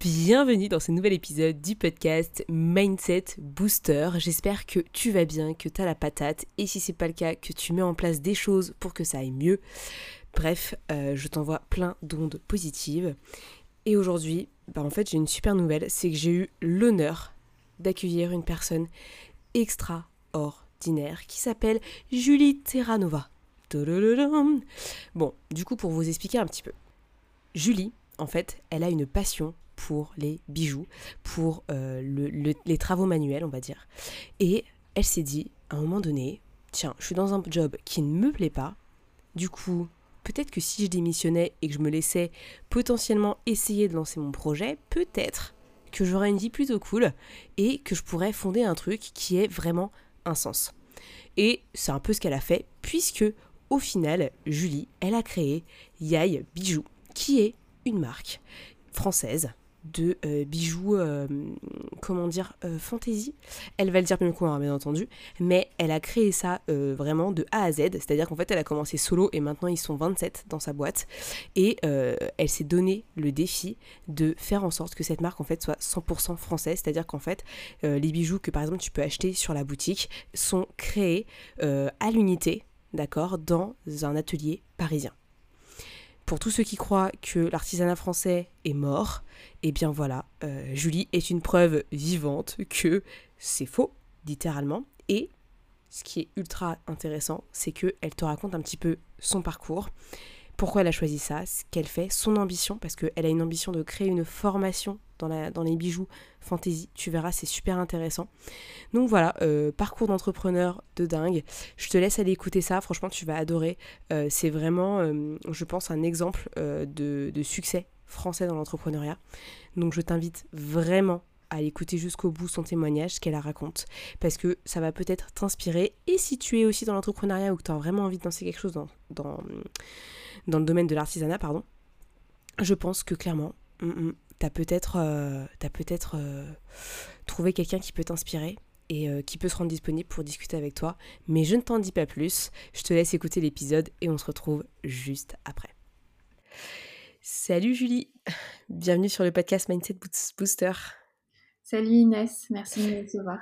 Bienvenue dans ce nouvel épisode du podcast Mindset Booster. J'espère que tu vas bien, que tu as la patate et si c'est pas le cas, que tu mets en place des choses pour que ça aille mieux. Bref, euh, je t'envoie plein d'ondes positives. Et aujourd'hui, bah en fait, j'ai une super nouvelle, c'est que j'ai eu l'honneur d'accueillir une personne extraordinaire qui s'appelle Julie Terranova. Bon, du coup, pour vous expliquer un petit peu. Julie, en fait, elle a une passion pour les bijoux, pour euh, les travaux manuels, on va dire. Et elle s'est dit, à un moment donné, tiens, je suis dans un job qui ne me plaît pas. Du coup, peut-être que si je démissionnais et que je me laissais potentiellement essayer de lancer mon projet, peut-être que j'aurais une vie plutôt cool et que je pourrais fonder un truc qui est vraiment un sens. Et c'est un peu ce qu'elle a fait, puisque au final, Julie, elle a créé Yai Bijoux, qui est une marque française de euh, bijoux, euh, comment dire, euh, fantasy. Elle va le dire mieux que moi, bien entendu, mais elle a créé ça vraiment de A à Z, c'est-à-dire qu'en fait, elle a commencé solo et maintenant ils sont 27 dans sa boîte, et elle s'est donné le défi de faire en sorte que cette marque en fait soit 100% française, c'est-à-dire qu'en fait, les bijoux que par exemple tu peux acheter sur la boutique sont créés à l'unité, d'accord, dans un atelier parisien pour tous ceux qui croient que l'artisanat français est mort, eh bien voilà, euh, Julie est une preuve vivante que c'est faux, littéralement. Et ce qui est ultra intéressant, c'est qu'elle te raconte un petit peu son parcours, pourquoi elle a choisi ça, ce qu'elle fait, son ambition, parce qu'elle a une ambition de créer une formation dans, les bijoux fantasy. Tu verras, c'est super intéressant. Donc voilà, euh, parcours d'entrepreneur de dingue. Je te laisse aller écouter ça, franchement, tu vas adorer. Euh, c'est vraiment, euh, je pense, un exemple de succès français dans l'entrepreneuriat. Donc je t'invite vraiment à écouter jusqu'au bout son témoignage, ce qu'elle raconte, parce que ça va peut-être t'inspirer. Et si tu es aussi dans l'entrepreneuriat ou que tu as vraiment envie de lancer quelque chose dans, le domaine de l'artisanat, pardon, je pense que clairement, mm, mm, tu as peut-être euh, euh, trouvé quelqu'un qui peut t'inspirer et euh, qui peut se rendre disponible pour discuter avec toi. Mais je ne t'en dis pas plus, je te laisse écouter l'épisode et on se retrouve juste après. Salut Julie, bienvenue sur le podcast Mindset Booster. Salut Inès, merci de me recevoir.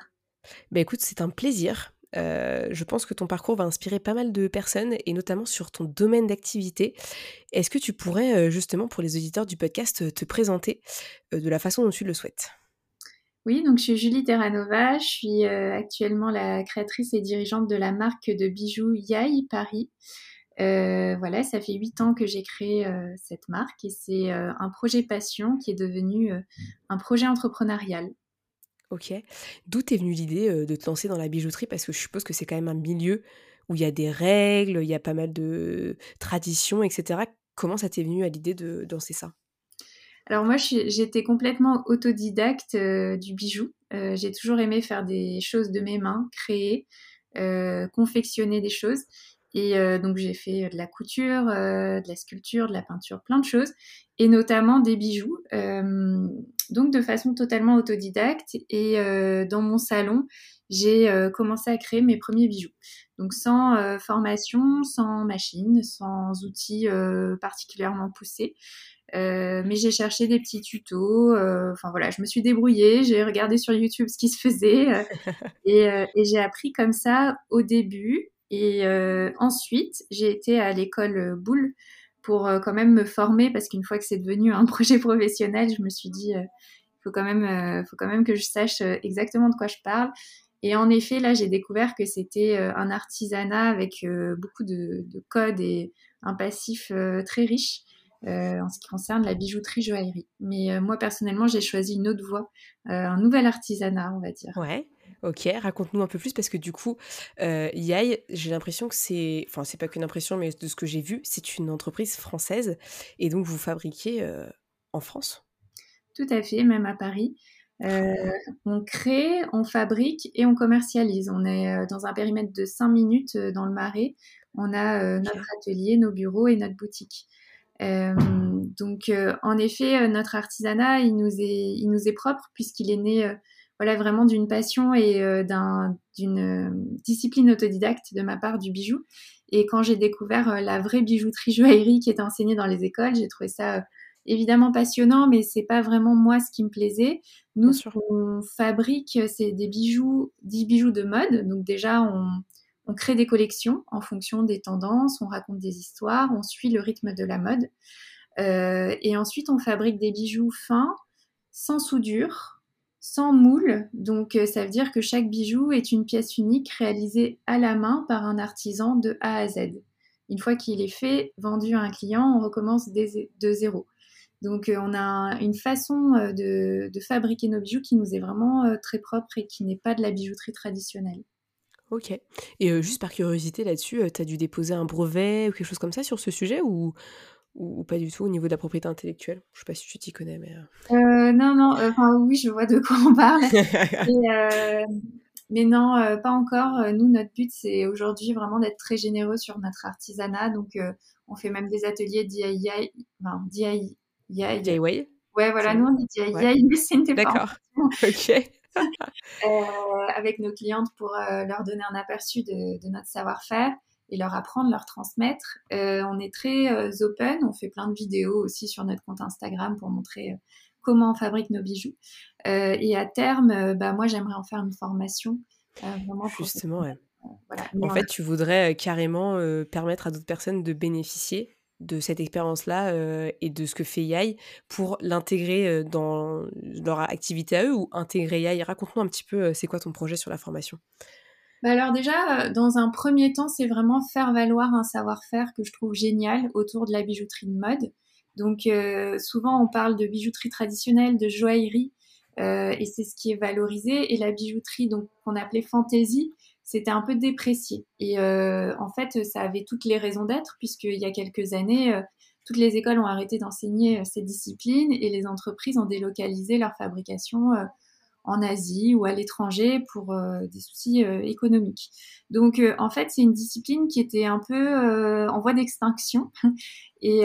Bah écoute, c'est un plaisir. Euh, je pense que ton parcours va inspirer pas mal de personnes et notamment sur ton domaine d'activité. Est-ce que tu pourrais euh, justement pour les auditeurs du podcast te présenter euh, de la façon dont tu le souhaites? Oui, donc je suis Julie Terranova, je suis actuellement la créatrice et dirigeante de la marque de bijoux Yai Paris. Voilà, ça fait huit ans que j'ai créé cette marque et c'est un projet passion qui est devenu un projet entrepreneurial. Ok. D'où t'es venue l'idée de te lancer dans la bijouterie? Parce que je suppose que c'est quand même un milieu où il y a des règles, il y a pas mal de traditions, etc. Comment ça t'est venu à l'idée de, lancer ça? Alors moi, j'étais complètement autodidacte du bijou. j'ai toujours aimé faire des choses de mes mains, créer, confectionner des choses. Et euh, donc j'ai fait de la couture, euh, de la sculpture, de la peinture, plein de choses, et notamment des bijoux. Euh, donc de façon totalement autodidacte. Et dans mon salon, j'ai commencé à créer mes premiers bijoux. Donc sans formation, sans machine, sans outils particulièrement poussés. mais j'ai cherché des petits tutos. Enfin voilà, je me suis débrouillée, j'ai regardé sur YouTube ce qui se faisait et, et j'ai appris comme ça au début. Et euh, ensuite, j'ai été à l'école euh, Boulle pour euh, quand même me former parce qu'une fois que c'est devenu un projet professionnel, je me suis dit, il faut quand même, faut quand même que je sache exactement de quoi je parle. Et en effet, là, j'ai découvert que c'était un artisanat avec beaucoup de, de, codes et un passif très riche en ce qui concerne la bijouterie joaillerie. Mais moi, personnellement, j'ai choisi une autre voie, un nouvel artisanat, on va dire. Ouais. Ok, raconte-nous un peu plus parce que du coup, euh, Yai, j'ai l'impression que c'est, enfin c'est pas qu'une impression, mais de ce que j'ai vu, c'est une entreprise française et donc vous fabriquez euh, en France. Tout à fait, même à Paris. on crée, on fabrique et on commercialise. On est dans un périmètre de 5 minutes dans le Marais. On a notre atelier, nos bureaux et notre boutique. donc, en effet, notre artisanat, il nous est, il nous est propre puisqu'il est né voilà, vraiment d'une passion et euh, d'une euh, discipline autodidacte de ma part du bijou. Et quand j'ai découvert euh, la vraie bijouterie joaillerie qui était enseignée dans les écoles, j'ai trouvé ça évidemment passionnant, mais c'est pas vraiment moi ce qui me plaisait. Nous, ce qu'on fabrique, c'est des bijoux, dix bijoux de mode. Donc déjà, on, on, crée des collections en fonction des tendances, on raconte des histoires, on suit le rythme de la mode. Et ensuite, on fabrique des bijoux fins, sans soudure, sans moule. Donc, euh, ça veut dire que chaque bijou est une pièce unique réalisée à la main par un artisan de A à Z. Une fois qu'il est fait, vendu à un client, on recommence de zéro. Donc, euh, on a une façon euh, de, fabriquer nos bijoux qui nous est vraiment très propre et qui n'est pas de la bijouterie traditionnelle. Ok. Et juste par curiosité là-dessus, tu as dû déposer un brevet ou quelque chose comme ça sur ce sujet ou, ou, pas du tout au niveau de la propriété intellectuelle Je sais pas si tu t'y connais, mais. Euh, euh non, non, euh, enfin oui, je vois de quoi on parle. Mais non, pas encore. Nous, notre but, c'est aujourd'hui vraiment d'être très généreux sur notre artisanat. Donc, on fait même des ateliers DIY. Enfin, DIY. DIY Ouais, voilà, nous, on dit DIY, mais c'est une D'accord. ok. avec nos clientes pour leur donner un aperçu de, de notre savoir-faire et leur apprendre, leur transmettre. Euh, on est très euh, open, on fait plein de vidéos aussi sur notre compte Instagram pour montrer euh, comment on fabrique nos bijoux. et à terme, bah, moi j'aimerais en faire une formation. vraiment Justement, ouais. en fait, tu voudrais carrément permettre à d'autres personnes de bénéficier de cette expérience-là et de ce que fait Yai pour l'intégrer dans leur activité à eux ou intégrer Yai. Raconte-nous un petit peu, c'est quoi ton projet sur la formation? Bah alors déjà, euh, dans un premier temps, c'est vraiment faire valoir un savoir-faire que je trouve génial autour de la bijouterie de mode. Donc euh, souvent on parle de bijouterie traditionnelle, de joaillerie, euh, et c'est ce qui est valorisé. Et la bijouterie donc qu'on appelait fantaisie, c'était un peu déprécié. Et en fait, ça avait toutes les raisons d'être, puisqu'il y a quelques années, toutes les écoles ont arrêté d'enseigner ces disciplines et les entreprises ont délocalisé leur fabrication en Asie ou à l'étranger pour euh, des soucis euh, économiques. Donc euh, en fait, c'est une discipline qui était un peu en voie d'extinction. Et,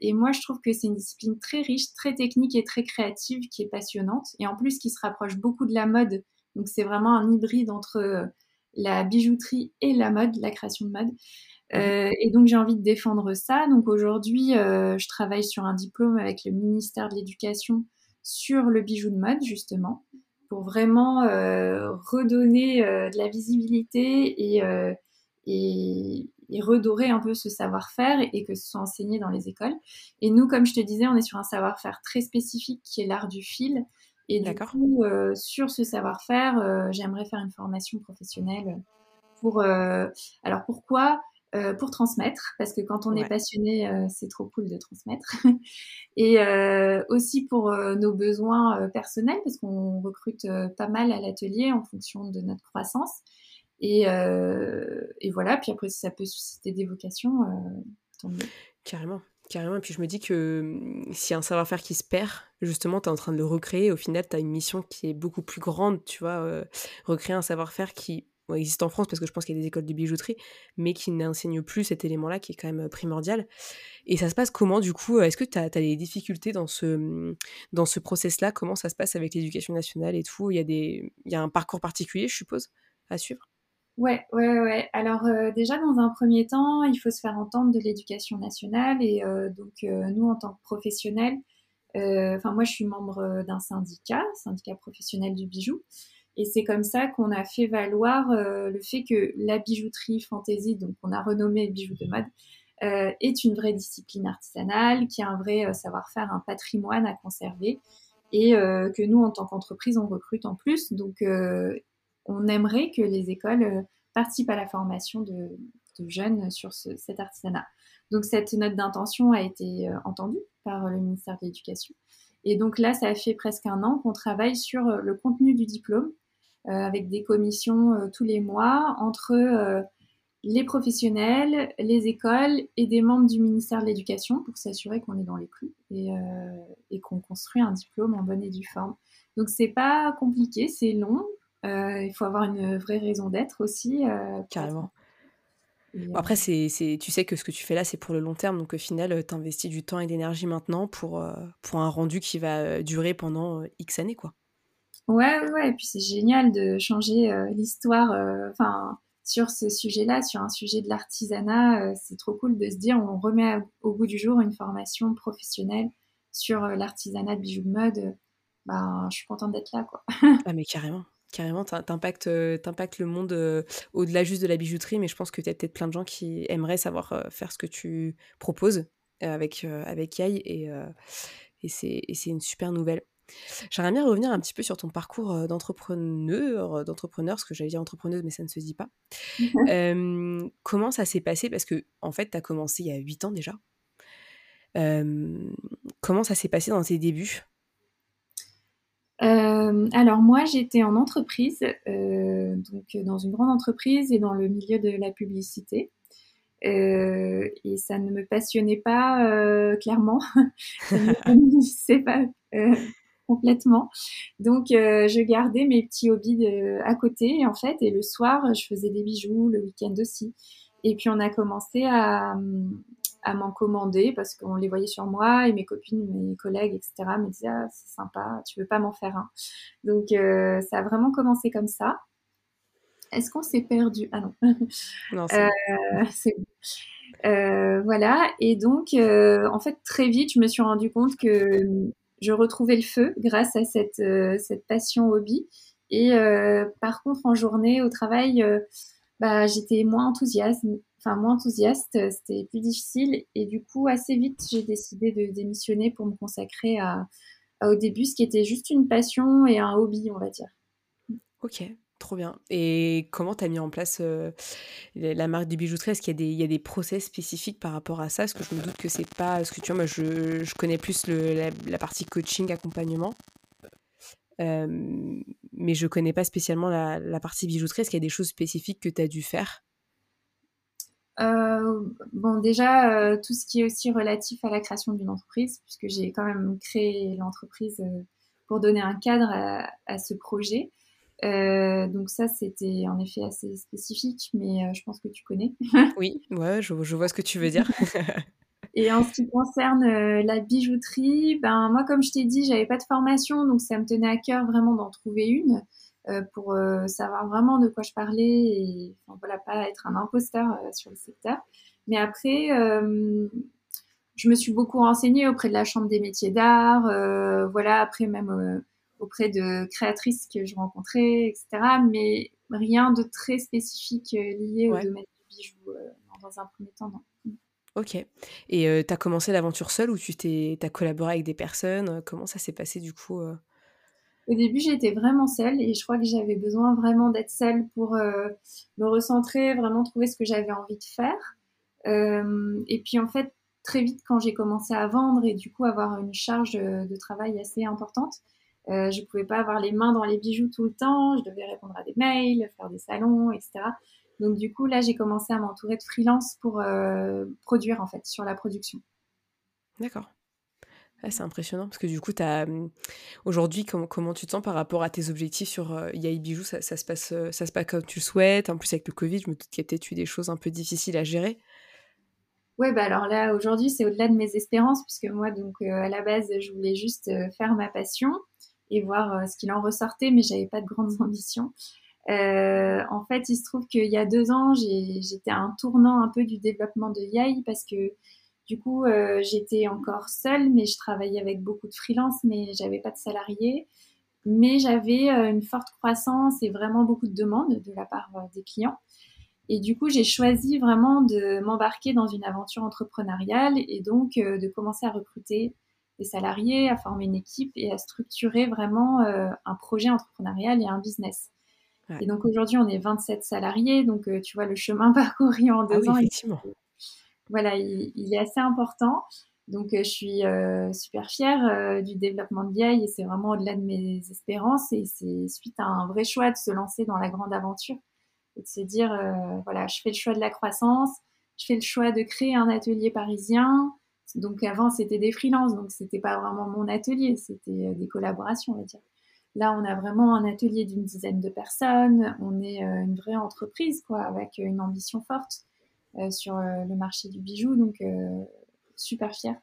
et, moi, je trouve que c'est une discipline très riche, très technique et très créative, qui est passionnante. Et en plus, qui se rapproche beaucoup de la mode. Donc c'est vraiment un hybride entre la bijouterie et la mode, la création de mode. Euh, et donc j'ai envie de défendre ça. Donc aujourd'hui, euh, je travaille sur un diplôme avec le ministère de l'Éducation sur le bijou de mode justement pour vraiment euh, redonner euh, de la visibilité euh, et, et, redorer un peu ce savoir-faire et, que ce soit enseigné dans les écoles. Et nous, comme je te disais, on est sur un savoir-faire très spécifique qui est l'art du fil. Et du coup, sur ce savoir-faire, j'aimerais faire une formation professionnelle pour... alors pourquoi euh, pour transmettre, parce que quand on est passionné, euh, c'est trop cool de transmettre. et euh, aussi pour nos besoins personnels, parce qu'on recrute pas mal à l'atelier en fonction de notre croissance. Et, et, voilà, puis après, si ça peut susciter des vocations, tant mieux. Carrément. Carrément, et puis je me dis que hum, s'il y a un savoir-faire qui se perd, justement, tu es en train de le recréer. Au final, tu as une mission qui est beaucoup plus grande, tu vois, recréer un savoir-faire qui existe en France parce que je pense qu'il y a des écoles de bijouterie, mais qui n'enseignent plus cet élément-là qui est quand même euh, primordial. Et ça se passe comment du coup Est-ce que tu as, des difficultés dans ce, mmh, dans ce process-là? Comment ça se passe avec l'éducation nationale et tout? Il y, a des, il y a un parcours particulier, je suppose, à suivre? Ouais, ouais, ouais. Alors euh, déjà, dans un premier temps, il faut se faire entendre de l'éducation nationale. Et euh, donc, nous, en tant que professionnels, enfin moi, je suis membre d'un syndicat, syndicat professionnel du bijou. Et c'est comme ça qu'on a fait valoir euh, le fait que la bijouterie fantaisie, donc on a renommé bijou de mode, euh, est une vraie discipline artisanale, qui a un vrai euh, savoir-faire, un patrimoine à conserver, et que nous, en tant qu'entreprise, on recrute en plus. Donc, on aimerait que les écoles participent à la formation de, jeunes sur cet artisanat. Donc, cette note d'intention a été entendue par le ministère de l'Éducation. Et donc là, ça fait presque un an qu'on travaille sur le contenu du diplôme, avec des commissions euh, tous les mois entre euh, les professionnels, les écoles et des membres du ministère de l'Éducation pour s'assurer qu'on est dans les clous et, et qu'on construit un diplôme en bonne et due forme. Donc c'est pas compliqué, c'est long. il faut avoir une vraie raison d'être aussi. Carrément. après, c'est, tu sais que ce que tu fais là, c'est pour le long terme. Donc, au final, tu investis du temps et d'énergie maintenant pour, pour un rendu qui va durer pendant X années. quoi. Ouais, ouais, et puis c'est génial de changer euh, l'histoire, euh, sur ce sujet-là, sur un sujet de l'artisanat, euh, c'est trop cool de se dire, on remet au bout du jour une formation professionnelle sur l'artisanat de bijoux de mode. Ben, je suis contente d'être là, quoi. ah, mais carrément. Carrément, t'impactes, le monde au-delà juste de la bijouterie, mais je pense que tu as peut-être plein de gens qui aimeraient savoir faire ce que tu proposes avec, avec et, et c'est une super nouvelle. J'aimerais bien revenir un petit peu sur ton parcours d'entrepreneur, d'entrepreneur, parce que j'allais dire entrepreneuse, mais ça ne se dit pas. comment ça s'est passé? Parce que, en fait, tu as commencé il y a 8 ans déjà. comment ça s'est passé dans tes débuts? Alors moi j'étais en entreprise, donc dans une grande entreprise et dans le milieu de la publicité. et ça ne me passionnait pas clairement. ça ne me pas complètement. Donc, euh, je gardais mes petits hobbies à côté, en fait. Et le soir, je faisais des bijoux, le week-end aussi. Et puis, on a commencé à, m'en commander parce qu'on les voyait sur moi et mes copines, mes collègues, etc. me disaient ah, c'est sympa, tu veux pas m'en faire un. Donc, euh, ça a vraiment commencé comme ça. Est-ce qu'on s'est perdu? Ah non. non c'est euh, voilà. Et donc, en fait, très vite, je me suis rendu compte que je retrouvais le feu grâce à cette, euh, cette passion hobby. Et euh, par contre, en journée, au travail, euh, bah, j'étais moins enthousiaste, enfin moins enthousiaste, c'était plus difficile. Et du coup, assez vite, j'ai décidé de démissionner pour me consacrer à, au début ce qui était juste une passion et un hobby, on va dire. Ok, Trop bien. Et comment tu as mis en place euh, la marque de bijouterie Est-ce qu'il y, y, a des process spécifiques par rapport à ça? Parce que je me doute que c'est pas. ce que tu vois, moi, je, je connais plus le, la, partie coaching, accompagnement. Euh, mais je connais pas spécialement la, la partie bijouterie. Est-ce qu'il y a des choses spécifiques que tu as dû faire? Euh, bon, déjà, tout ce qui est aussi relatif à la création d'une entreprise, puisque j'ai quand même créé l'entreprise pour donner un cadre à, à ce projet. Euh, donc ça, c'était en effet assez spécifique, mais euh, je pense que tu connais. oui, ouais, je, vois ce que tu veux dire. Et en ce qui concerne euh, la bijouterie, ben moi, comme je t'ai dit, j'avais pas de formation, donc ça me tenait à cœur vraiment d'en trouver une pour savoir vraiment de quoi je parlais et enfin, voilà, pas être un imposteur sur le secteur. Mais après, je me suis beaucoup renseignée auprès de la Chambre des métiers d'art, voilà, après même auprès de créatrices que je rencontrais, etc. Mais rien de très spécifique euh, lié au domaine du bijou euh, dans un premier temps. Non. Ok. Et euh, tu as commencé l'aventure seule ou tu t'es, as collaboré avec des personnes? Comment ça s'est passé du coup Au début, j'étais vraiment seule et je crois que j'avais besoin vraiment d'être seule pour me recentrer, vraiment trouver ce que j'avais envie de faire. et puis en fait, très vite, quand j'ai commencé à vendre et du coup avoir une charge de travail assez importante, euh, je ne pouvais pas avoir les mains dans les bijoux tout le temps. Je devais répondre à des mails, faire des salons, etc. Donc du coup, là, j'ai commencé à m'entourer de freelance pour euh, produire en fait sur la production. D'accord. c'est impressionnant parce que du coup, hum, aujourd'hui, comment, comment tu te sens par rapport à tes objectifs sur euh, Yai Bijoux ça, se passe, ça se passe comme tu le souhaites? En plus, avec le Covid, je me doute qu'il y a peut-être eu des choses un peu difficiles à gérer. Ouais, bah alors là, aujourd'hui, c'est au-delà de mes espérances, puisque moi, donc, à la base, je voulais juste faire ma passion et voir euh, ce qu'il en ressortait, mais j'avais pas de grandes ambitions. Euh, en fait, il se trouve qu'il y a deux ans, j'étais à un tournant un peu du développement de Yai parce que du coup, euh, j'étais encore seule, mais je travaillais avec beaucoup de freelance, mais j'avais pas de salariés. Mais j'avais une forte croissance et vraiment beaucoup de demandes de la part des clients. Et du coup, j'ai choisi vraiment de m'embarquer dans une aventure entrepreneuriale et donc de commencer à recruter des salariés, à former une équipe et à structurer vraiment euh, un projet entrepreneurial et un business. Et donc aujourd'hui, on est 27 salariés, donc euh, tu vois le chemin parcouru en deux ah ans. Effectivement. voilà, il, est assez important. Donc euh, je suis super fière du développement de BI et c'est vraiment au-delà de mes espérances et c'est suite à un vrai choix de se lancer dans la grande aventure. Et de se dire, voilà, je fais le choix de la croissance, je fais le choix de créer un atelier parisien. Donc avant, c'était des freelances, donc c'était pas vraiment mon atelier, c'était des collaborations, on va dire. Là, on a vraiment un atelier d'une dizaine de personnes. On est une vraie entreprise, quoi, avec une ambition forte sur le marché du bijou. Donc, super fière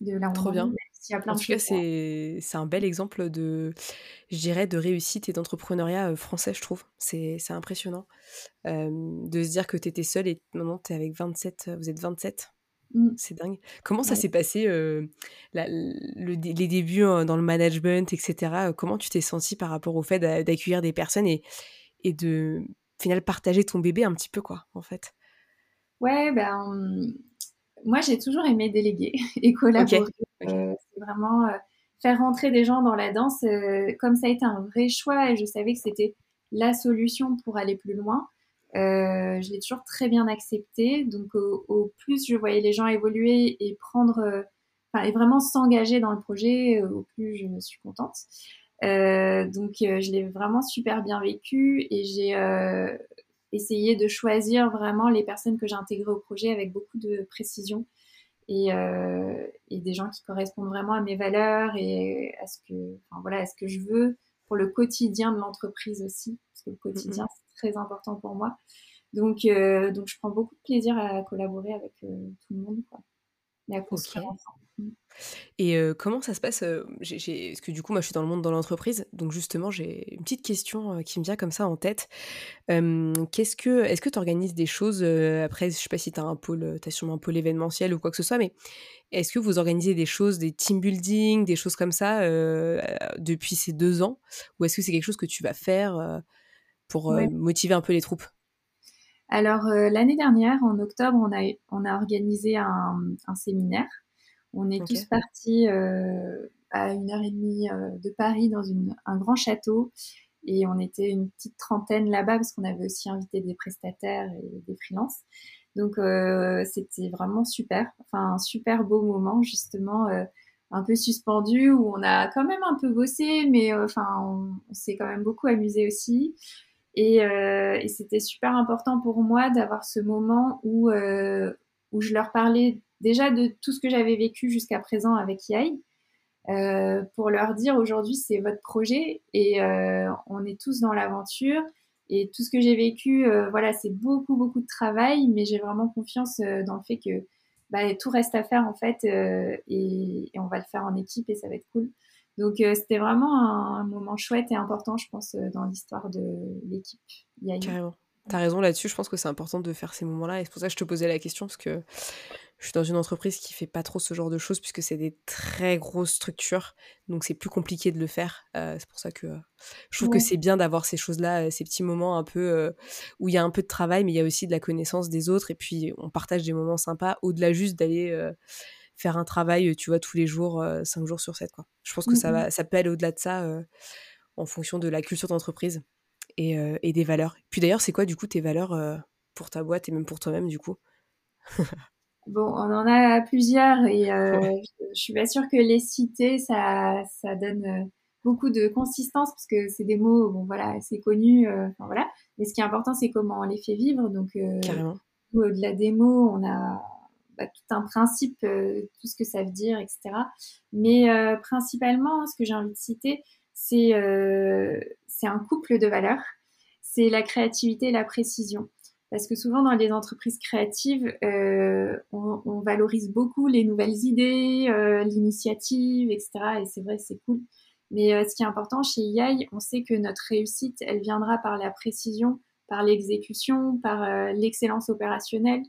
de la Trop bien. en tout cas, c'est un bel exemple de, je dirais, de réussite et d'entrepreneuriat euh, français, je trouve. C'est impressionnant de se dire que tu étais seule et maintenant tu es avec 27, vous êtes 27. Mmh. C'est dingue. Comment ça s'est passé, le, les débuts dans le management, etc. Comment tu t'es sentie par rapport au fait d'accueillir des personnes et, et de, finalement, partager ton bébé un petit peu, quoi, en fait? Ouais, ben, moi, j'ai toujours aimé déléguer et collaborer. Euh, c'est vraiment faire rentrer des gens dans la danse. Comme ça a été un vrai choix et je savais que c'était la solution pour aller plus loin. Je l'ai toujours très bien accepté. Donc, au, plus je voyais les gens évoluer et prendre, et vraiment s'engager dans le projet, au plus je suis contente. donc, je l'ai vraiment super bien vécu et j'ai essayer de choisir vraiment les personnes que j'ai intégrées au projet avec beaucoup de précision et, euh, et, des gens qui correspondent vraiment à mes valeurs et à ce que, enfin, voilà, à ce que je veux pour le quotidien de l'entreprise aussi, parce que le quotidien c'est très important pour moi. Donc, euh, donc je prends beaucoup de plaisir à collaborer avec euh, tout le monde, quoi, et à construire ensemble. Mm. Et comment ça se passe Parce que du coup, moi, je suis dans le monde de l'entreprise, donc justement, j'ai une petite question qui me vient comme ça en tête. qu'est-ce que, est-ce que tu organises des choses Après, je sais pas si tu as un pôle, tu as sûrement un pôle événementiel ou quoi que ce soit, mais est-ce que vous organisez des choses, des team building, des choses comme ça depuis ces deux ans Ou est-ce que c'est quelque chose que tu vas faire pour motiver un peu les troupes. Alors, l'année dernière, en octobre, on a, on a organisé un, un séminaire. On est tous partis euh, à une heure et demie euh, de Paris dans un grand château. Et on était une petite trentaine là-bas parce qu'on avait aussi invité des prestataires et des freelances. Donc euh, c'était vraiment super, enfin un super beau moment justement, un peu suspendu où on a quand même un peu bossé, mais enfin on, s'est quand même beaucoup amusé aussi. Et, et c'était super important pour moi d'avoir ce moment où où je leur parlais déjà de tout ce que j'avais vécu jusqu'à présent avec Yai, euh, pour leur dire aujourd'hui c'est votre projet et euh, on est tous dans l'aventure et tout ce que j'ai vécu, euh, voilà, c'est beaucoup beaucoup de travail, mais j'ai vraiment confiance dans le fait que bah, tout reste à faire en fait et, on va le faire en équipe et ça va être cool. Donc c'était vraiment un, moment chouette et important, je pense, dans l'histoire de l'équipe. Carrément. T'as raison là-dessus, je pense que c'est important de faire ces moments-là et c'est pour ça que je te posais la question parce que je suis dans une entreprise qui fait pas trop ce genre de choses puisque c'est des très grosses structures, donc c'est plus compliqué de le faire. Euh, c'est pour ça que euh, je trouve que c'est bien d'avoir ces choses-là, euh, ces petits moments un peu où il y a un peu de travail, mais il y a aussi de la connaissance des autres et puis on partage des moments sympas au-delà juste d'aller faire un travail, tu vois, tous les jours, 5 jours sur 7. Quoi. Je pense que ça, va, ça peut aller au-delà de ça en fonction de la culture d'entreprise et, et, des valeurs. Puis d'ailleurs, c'est quoi du coup tes valeurs pour ta boîte et même pour toi-même du coup? Bon, on en a plusieurs et euh, je, suis pas sûre que les citer, ça, ça donne euh, beaucoup de consistance parce que c'est des mots, bon voilà, euh, enfin voilà. Mais ce qui est important, c'est comment on les fait vivre. Donc, euh, au-delà des mots, on a bah, tout un principe, tout ce que ça veut dire, etc. Mais principalement, ce que j'ai envie de citer, c'est c'est un couple de valeurs. C'est la créativité et la précision. Parce que souvent dans les entreprises créatives, euh, on, valorise beaucoup les nouvelles idées, euh, l'initiative, etc. Et c'est vrai, c'est cool. Mais euh, ce qui est important chez IAI, on sait que notre réussite, elle viendra par la précision, par l'exécution, par l'excellence opérationnelle.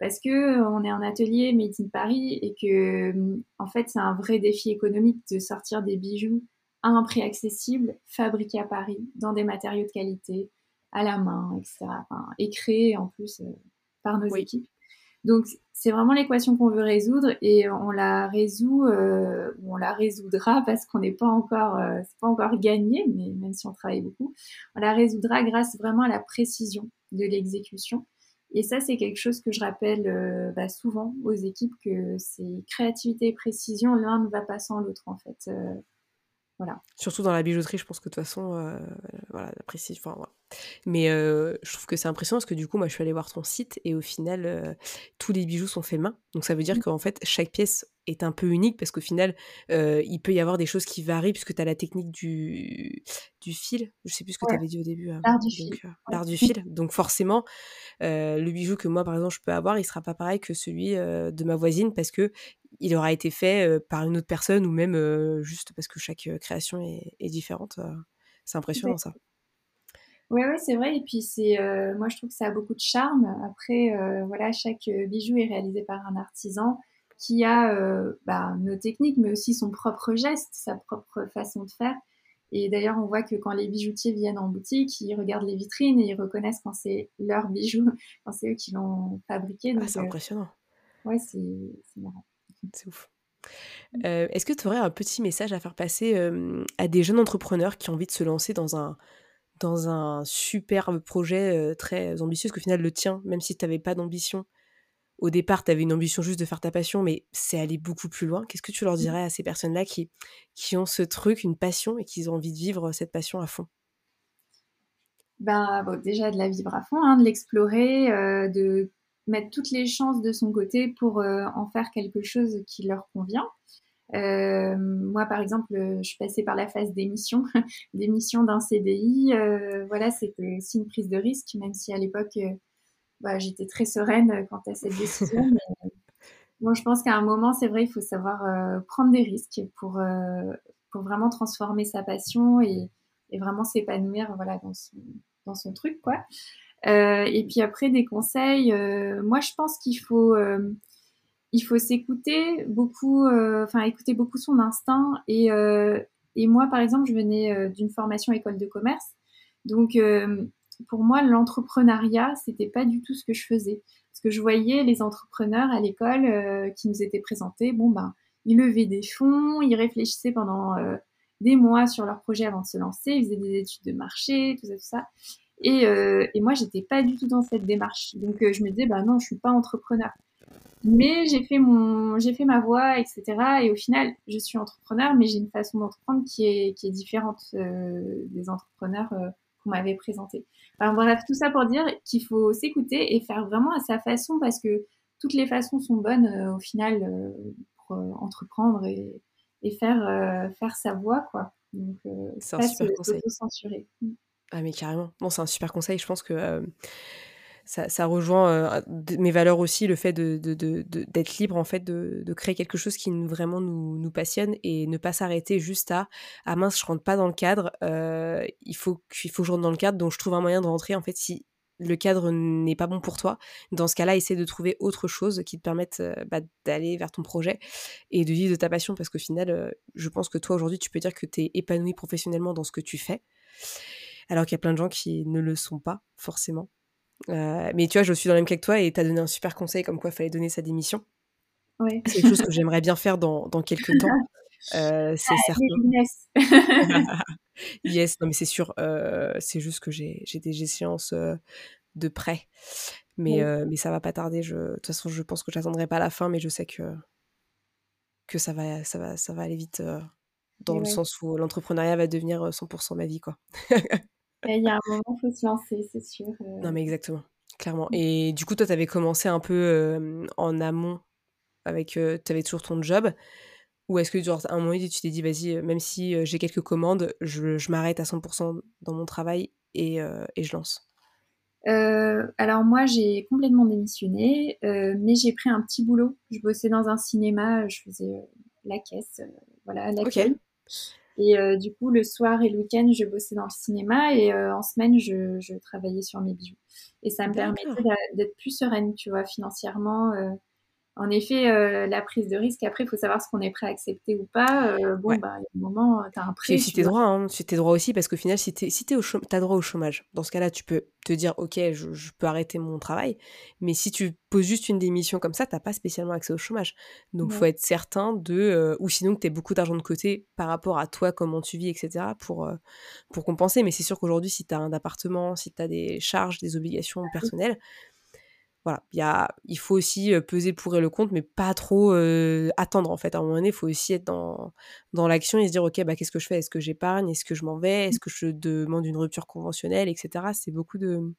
Parce que on est un atelier made in Paris et que, en fait, c'est un vrai défi économique de sortir des bijoux à un prix accessible, fabriqués à Paris, dans des matériaux de qualité, à la main, etc. et créé en plus euh, par nos équipes. Donc c'est vraiment l'équation qu'on veut résoudre et on la résout, euh, on la résoudra parce qu'on n'est pas encore, euh, c'est pas encore gagné, mais même si on travaille beaucoup, on la résoudra grâce vraiment à la précision de l'exécution. Et ça, c'est quelque chose que je rappelle bah, souvent aux équipes que c'est créativité et précision, l'un ne va pas sans l'autre en fait. Voilà. Surtout dans la bijouterie, je pense que de toute façon, voilà, précis. Enfin, voilà. Mais euh, je trouve que c'est impressionnant parce que du coup, moi, je suis allée voir ton site et au final, euh, tous les bijoux sont faits main. Donc ça veut dire mmh. qu'en fait, chaque pièce est un peu unique parce qu'au final, euh, il peut y avoir des choses qui varient puisque tu as la technique du, du fil. Je sais plus ce que tu avais dit au début. L'art du fil. L'art du fil. Donc forcément, le bijou que moi, par exemple, je peux avoir, il sera pas pareil que celui de ma voisine parce que il aura été fait par une autre personne ou même juste parce que chaque création est, est différente. c'est impressionnant ça. Oui, ouais, c'est vrai. Et puis, c'est, euh, moi, je trouve que ça a beaucoup de charme. Après, euh, voilà, chaque euh, bijou est réalisé par un artisan qui a bah, nos techniques, mais aussi son propre geste, sa propre façon de faire. Et d'ailleurs, on voit que quand les bijoutiers viennent en boutique, ils regardent les vitrines et ils reconnaissent quand c'est leur bijou, quand c'est eux qui l'ont fabriqué. Ah, c'est impressionnant. Ouais, c'est marrant. C'est ouf. Est-ce que tu aurais un petit message à faire passer à des jeunes entrepreneurs qui ont envie de se lancer dans un, dans un superbe projet très ambitieux, parce qu'au final, le tien, même si tu n'avais pas d'ambition, au départ, tu avais une ambition juste de faire ta passion, mais c'est aller beaucoup plus loin. Qu'est-ce que tu leur mmh. dirais à ces personnes-là qui, qui ont ce truc, une passion, et qui ont envie de vivre cette passion à fond? Ben, Déjà de la vivre à fond, hein, de l'explorer, de mettre toutes les chances de son côté pour en faire quelque chose qui leur convient. Euh, moi, par exemple, je suis passée par la phase d'émission, d'émission d'un CDI. Euh, voilà, c'était aussi une prise de risque, même si à l'époque, euh, bah, j'étais très sereine quant à cette décision. bon, je pense qu'à un moment, c'est vrai, il faut savoir prendre des risques pour, pour vraiment transformer sa passion et, et vraiment s'épanouir voilà, dans, son, dans son truc. Quoi. et puis après, des conseils. moi, je pense qu'il faut il faut s'écouter beaucoup, euh, enfin écouter beaucoup son instinct. Et, euh, moi, par exemple, je venais euh, d'une formation école de commerce, donc pour moi, l'entrepreneuriat, c'était pas du tout ce que je faisais, parce que je voyais les entrepreneurs à l'école qui nous étaient présentés. Bon ben, ils levaient des fonds, ils réfléchissaient pendant des mois sur leur projet avant de se lancer, ils faisaient des études de marché, tout ça, tout ça. Et, et moi, j'étais pas du tout dans cette démarche. Donc, je me disais, bah non, je suis pas entrepreneur. Mais j'ai fait mon, j'ai fait ma voie, etc. Et au final, je suis entrepreneur, mais j'ai une façon d'entreprendre qui est, qui est différente euh, des entrepreneurs euh, qu'on m'avait présentés. Enfin bref, tout ça pour dire qu'il faut s'écouter et faire vraiment à sa façon parce que toutes les façons sont bonnes euh, au final pour entreprendre et, et faire, faire sa voie, quoi. Donc, c'est un super conseil. Ah mais carrément. Bon, c'est un super conseil. Je pense que ça, rejoint euh, mes valeurs aussi, le fait d'être de, libre, en fait, de, créer quelque chose qui vraiment nous, passionne et ne pas s'arrêter juste à ah mince, je rentre pas dans le cadre, euh, il, faut, il faut que je rentre dans le cadre, donc je trouve un moyen de rentrer. En fait, si le cadre n'est pas bon pour toi, dans ce cas-là, essaie de trouver autre chose qui te permette euh, bah, d'aller vers ton projet et de vivre de ta passion parce qu'au final, je pense que toi aujourd'hui, tu peux dire que tu es épanoui professionnellement dans ce que tu fais. Alors qu'il y a plein de gens qui ne le sont pas forcément. Euh, mais tu vois, je suis dans le même cas que toi et tu as donné un super conseil comme quoi il fallait donner sa démission. C'est quelque chose que j'aimerais bien faire dans, dans quelques temps. Euh, c'est ah, certain. yes, non mais c'est sûr. Euh, c'est juste que j'ai des échéances de près. Mais, mais ça va pas tarder. Je, de toute façon, je pense que j'attendrai pas la fin, mais je sais que, que ça, va, ça, va, ça va aller vite dans le sens où l'entrepreneuriat va devenir 100% ma vie. quoi. Il y a un moment, il faut se lancer, c'est sûr. Euh. Non, mais exactement, clairement. Et du coup, toi, tu avais commencé un peu en amont avec. Euh, tu avais toujours ton job Ou est-ce que, genre, à un moment donné, tu t'es dit, vas-y, même si j'ai quelques commandes, je, je m'arrête à 100% dans mon travail et, et je lance? Alors moi j'ai complètement démissionné, mais j'ai pris un petit boulot. Je bossais dans un cinéma, je faisais la caisse, voilà, l'accueil. Et euh, du coup, le soir et le week-end, je bossais dans le cinéma et euh, en semaine, je, je, travaillais sur mes bijoux. Et ça me permettait d'être plus sereine, tu vois, financièrement. Euh, en effet, euh, la prise de risque, après, il faut savoir ce qu'on est prêt à accepter ou pas. Euh, bon, bah, il y a un moment, tu as un prêt. Si tu droit, hein, si droit aussi, parce qu'au final, si tu si as droit au chômage, dans ce cas-là, tu peux te dire, OK, je, peux arrêter mon travail. Mais si tu poses juste une démission comme ça, tu pas spécialement accès au chômage. Donc, il faut être certain de. Euh, ou sinon, que tu aies beaucoup d'argent de côté par rapport à toi, comment tu vis, etc., pour, pour compenser. Mais c'est sûr qu'aujourd'hui, si tu as un appartement, si tu as des charges, des obligations personnelles, voilà, y a, il faut aussi peser pour et le compte, mais pas trop attendre en fait. À un moment donné, il faut aussi être dans, dans l'action et se dire, ok, bah, qu'est-ce que je fais? Est-ce que j'épargne? Est-ce que je m'en vais? Est-ce que je demande une rupture conventionnelle, etc. C'est beaucoup de,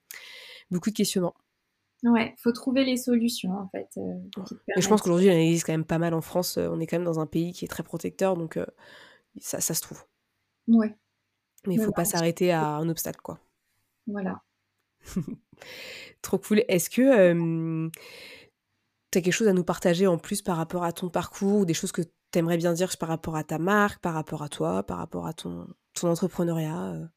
beaucoup de questionnements. Ouais, faut trouver les solutions en fait. et je pense qu'aujourd'hui, il existe quand même pas mal en France. On est quand même dans un pays qui est très protecteur, donc ça, ça se trouve. Ouais. Mais il faut pas s'arrêter à un obstacle, quoi. Voilà. Trop cool. Est-ce que tu as quelque chose à nous partager en plus par rapport à ton parcours ou des choses que tu aimerais bien dire par rapport à ta marque, par rapport à toi, par rapport à ton, ton entrepreneuriat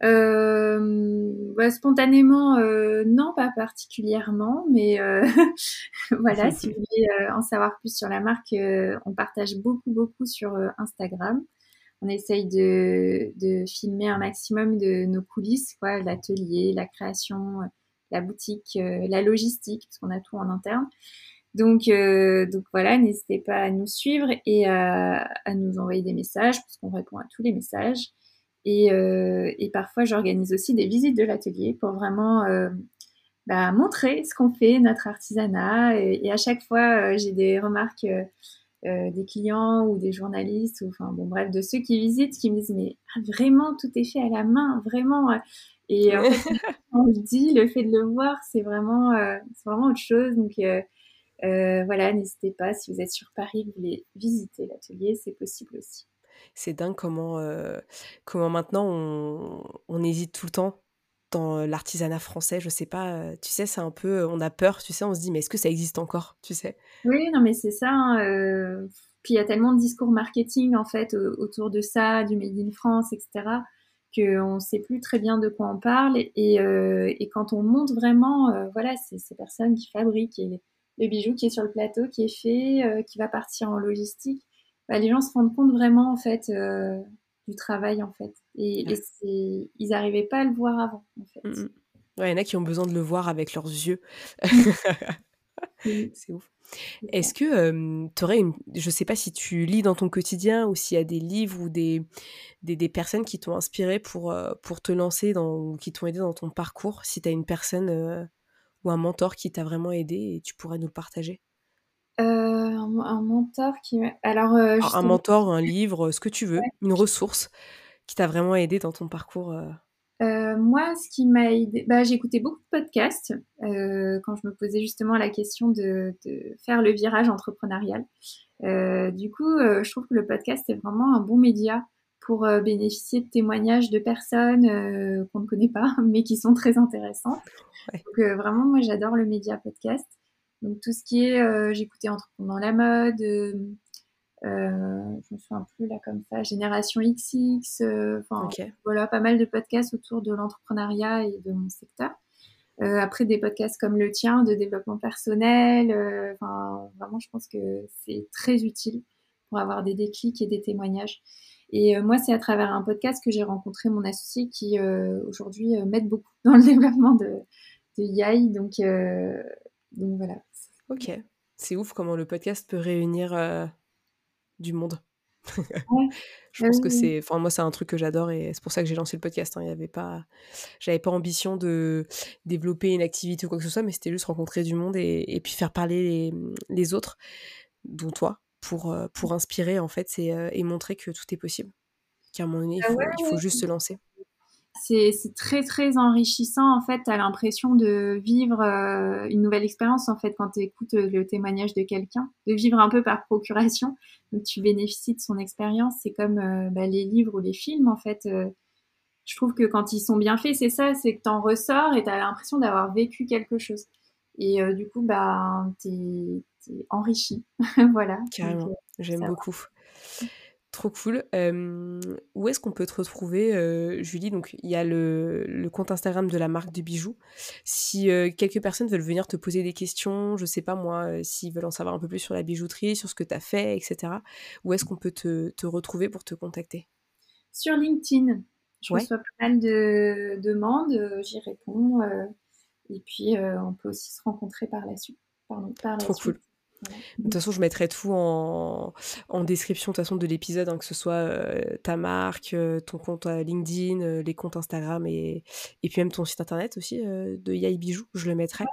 bah, spontanément, non, pas particulièrement, mais voilà, si vous voulez en savoir plus sur la marque, on partage beaucoup, beaucoup sur Instagram on essaye de, filmer un maximum de nos coulisses, quoi, l'atelier, la création, la boutique, euh, la logistique, parce qu'on a tout en interne. Donc, euh, voilà, n'hésitez pas à nous suivre et à, nous envoyer des messages, parce qu'on répond à tous les messages. Et, euh, parfois, j'organise aussi des visites de l'atelier pour vraiment bah, montrer ce qu'on fait, notre artisanat. Et, à chaque fois, j'ai des remarques euh, des clients ou des journalistes, ou enfin bon bref, de ceux qui visitent, qui me disent mais ah, vraiment tout est fait à la main, vraiment. Et en fait, on le dit, le fait de le voir, c'est vraiment, euh, c'est vraiment autre chose. Donc euh, voilà, n'hésitez pas si vous êtes sur Paris, vous voulez visiter l'atelier, c'est possible aussi. C'est dingue comment, comment maintenant on, on hésite tout le temps dans l'artisanat français, je sais pas, tu sais, c'est un peu, on a peur, tu sais, on se dit, mais est-ce que ça existe encore, tu sais? Oui, non, mais c'est ça. Hein, puis il y a tellement de discours marketing, en fait, autour de ça, du Made in France, etc., qu'on ne sait plus très bien de quoi on parle. Et, quand on monte vraiment, voilà, c'est ces personnes qui fabriquent le bijou qui est sur le plateau, qui est fait, qui va partir en logistique, bah, les gens se rendent compte vraiment, en fait, du travail en fait. Et, ils n'arrivaient pas à le voir avant en fait. Mmh, mmh. il y en a qui ont besoin de le voir avec leurs yeux. C'est ouf. Est-ce que tu aurais une... Je sais pas si tu lis dans ton quotidien ou s'il y a des livres ou des, des, personnes qui t'ont inspiré pour, pour te lancer, dans, ou qui t'ont aidé dans ton parcours, si tu as une personne ou un mentor qui t'a vraiment aidé et tu pourrais nous le partager? Un, mentor qui. Alors, euh, un mentor, un livre, ce que tu veux, une ressource qui t'a vraiment aidé dans ton parcours euh? Euh, moi, ce qui m'a aidé, bah, écouté beaucoup de podcasts quand je me posais justement la question de, faire le virage entrepreneurial. du coup, je trouve que le podcast est vraiment un bon média pour bénéficier de témoignages de personnes qu'on ne connaît pas, mais qui sont très intéressantes. Donc vraiment, moi, j'adore le média podcast. Donc tout ce qui est, euh, j'écoutais Entreprenant la mode, euh, euh, je me souviens plus là comme ça, Génération XX, euh, enfin voilà, pas mal de podcasts autour de l'entrepreneuriat et de mon secteur. après des podcasts comme le tien de développement personnel, enfin vraiment je pense que c'est très utile pour avoir des déclics et des témoignages. Et moi, c'est à travers un podcast que j'ai rencontré mon associé qui aujourd'hui m'aide beaucoup dans le développement de, de YAI. Donc, donc voilà. Ok. C'est ouf comment le podcast peut réunir euh, du monde. je pense que c'est enfin moi c'est un truc que j'adore et c'est pour ça que j'ai lancé le podcast hein. il y avait pas j'avais pas ambition de développer une activité ou quoi que ce soit mais c'était juste rencontrer du monde et, puis faire parler les, autres dont toi pour euh, pour inspirer en fait euh, et montrer que tout est possible qu'à un moment donné il ah il faut juste se lancer c'est très très enrichissant en fait. Tu as l'impression de vivre euh, une nouvelle expérience en fait quand tu écoutes euh, le témoignage de quelqu'un, de vivre un peu par procuration. Donc tu bénéficies de son expérience. C'est comme euh, bah, les livres ou les films en fait. je trouve que quand ils sont bien faits, c'est ça, c'est que tu en ressors et tu as l'impression d'avoir vécu quelque chose. Et du coup, bah, tu es, enrichi. voilà. Carrément, j'aime beaucoup. Trop cool. où est-ce qu'on peut te retrouver, Julie? Donc, il y a le, compte Instagram de la marque de bijoux. Si quelques personnes veulent venir te poser des questions, je sais pas moi, s'ils veulent en savoir un peu plus sur la bijouterie, sur ce que tu as fait, etc., où est-ce qu'on peut te, retrouver pour te contacter? Sur LinkedIn. Je reçois pas mal de demandes, j'y réponds. et puis, on peut aussi se rencontrer par la suite. Trop cool. De toute façon, je mettrai tout en, description de, l'épisode, hein, que ce soit euh, ta marque, euh, ton compte LinkedIn, euh, les comptes Instagram et, et puis même ton site internet aussi de Yai Bijou, je le mettrai.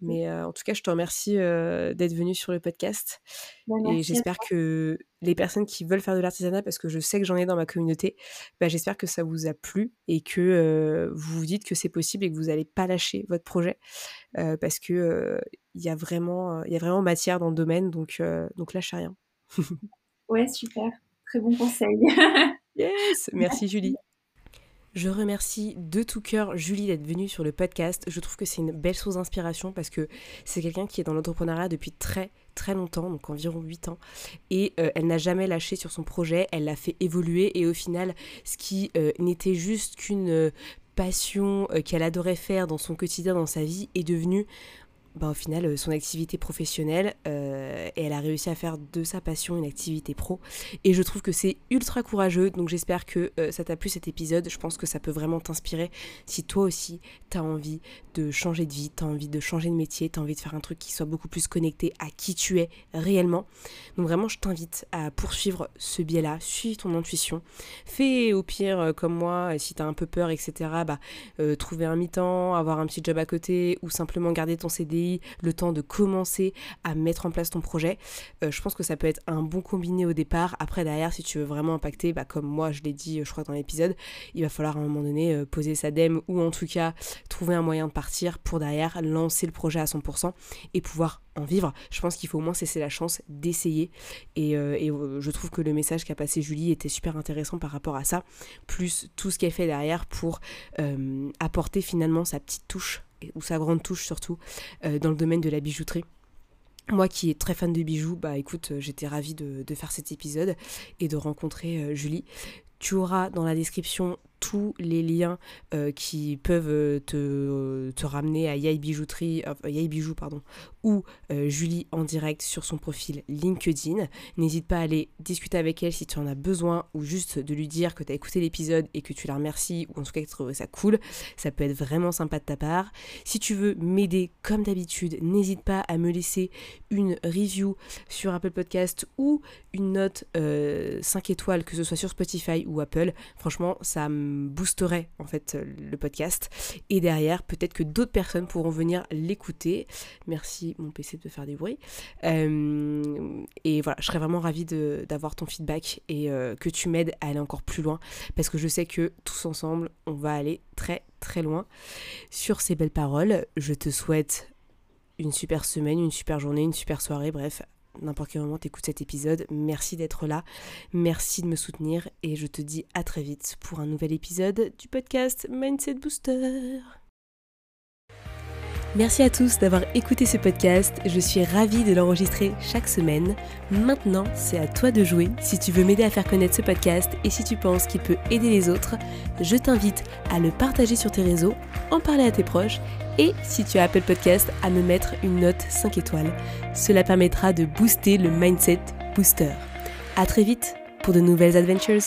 Mais en tout cas, je te remercie d'être venu sur le podcast. Bah, et j'espère que les personnes qui veulent faire de l'artisanat, parce que je sais que j'en ai dans ma communauté, bah, j'espère que ça vous a plu et que vous vous dites que c'est possible et que vous n'allez pas lâcher votre projet. parce que il y a vraiment y a vraiment matière dans le domaine donc donc lâchez rien. ouais, super. Très bon conseil. yes, merci Julie. Je remercie de tout cœur Julie d'être venue sur le podcast. Je trouve que c'est une belle source d'inspiration parce que c'est quelqu'un qui est dans l'entrepreneuriat depuis très très longtemps, donc environ 8 ans, et elle n'a jamais lâché sur son projet, elle l'a fait évoluer. Et au final, ce qui n'était juste qu'une passion qu'elle adorait faire dans son quotidien, dans sa vie, est devenu bah, au final euh, son activité professionnelle euh, et elle a réussi à faire de sa passion une activité pro. Et je trouve que c'est ultra courageux donc j'espère que euh, ça t'a plu cet épisode. Je pense que ça peut vraiment t'inspirer. Si toi aussi t'as envie de changer de vie t'as envie de changer de métier t'as envie de faire un truc qui soit beaucoup plus connecté à qui tu es réellement. Donc vraiment je t'invite à poursuivre ce biais là suis ton intuition. Fais au pire comme moi si t'as un peu peur etc bah trouver un mi-temps avoir un petit job à côté ou simplement garder ton CD le temps de commencer à mettre en place ton projet. Euh, je pense que ça peut être un bon combiné au départ. Après, derrière, si tu veux vraiment impacter, bah, comme moi je l'ai dit, je crois, dans l'épisode, il va falloir à un moment donné euh, poser sa dème ou en tout cas trouver un moyen de partir pour derrière lancer le projet à 100% et pouvoir en vivre. Je pense qu'il faut au moins cesser la chance d'essayer. Et, euh, je trouve que le message qu'a passé Julie était super intéressant par rapport à ça, plus tout ce qu'elle fait derrière pour apporter finalement sa petite touche ou sa grande touche surtout, euh, dans le domaine de la bijouterie. Moi qui est très fan de bijoux, bah écoute, euh, j'étais ravie de, faire cet épisode et de rencontrer euh, Julie. Tu auras dans la description tous les liens euh, qui peuvent euh, te, te, ramener à Yai Bijouterie, euh, pardon, ou Julie en direct sur son profil LinkedIn. N'hésite pas à aller discuter avec elle si tu en as besoin ou juste de lui dire que tu as écouté l'épisode et que tu la remercies ou en tout cas que tu trouves ça cool. Ça peut être vraiment sympa de ta part. Si tu veux m'aider comme d'habitude, n'hésite pas à me laisser une review sur Apple Podcast ou une note 5 étoiles, que ce soit sur Spotify ou Apple. Franchement, ça me boosterait en fait le podcast. Et derrière, peut-être que d'autres personnes pourront venir l'écouter. Merci mon PC de faire des bruits. Euh, et voilà, je serais vraiment ravie d'avoir ton feedback et euh, que tu m'aides à aller encore plus loin. Parce que je sais que tous ensemble, on va aller très très loin. Sur ces belles paroles, je te souhaite une super semaine, une super journée, une super soirée, bref, n'importe quel moment tu écoutes cet épisode. Merci d'être là, merci de me soutenir et je te dis à très vite pour un nouvel épisode du podcast Mindset Booster. Merci à tous d'avoir écouté ce podcast. Je suis ravie de l'enregistrer chaque semaine. Maintenant, c'est à toi de jouer. Si tu veux m'aider à faire connaître ce podcast et si tu penses qu'il peut aider les autres, je t'invite à le partager sur tes réseaux, en parler à tes proches et si tu as Apple Podcast, à me mettre une note 5 étoiles. Cela permettra de booster le mindset booster. À très vite pour de nouvelles adventures.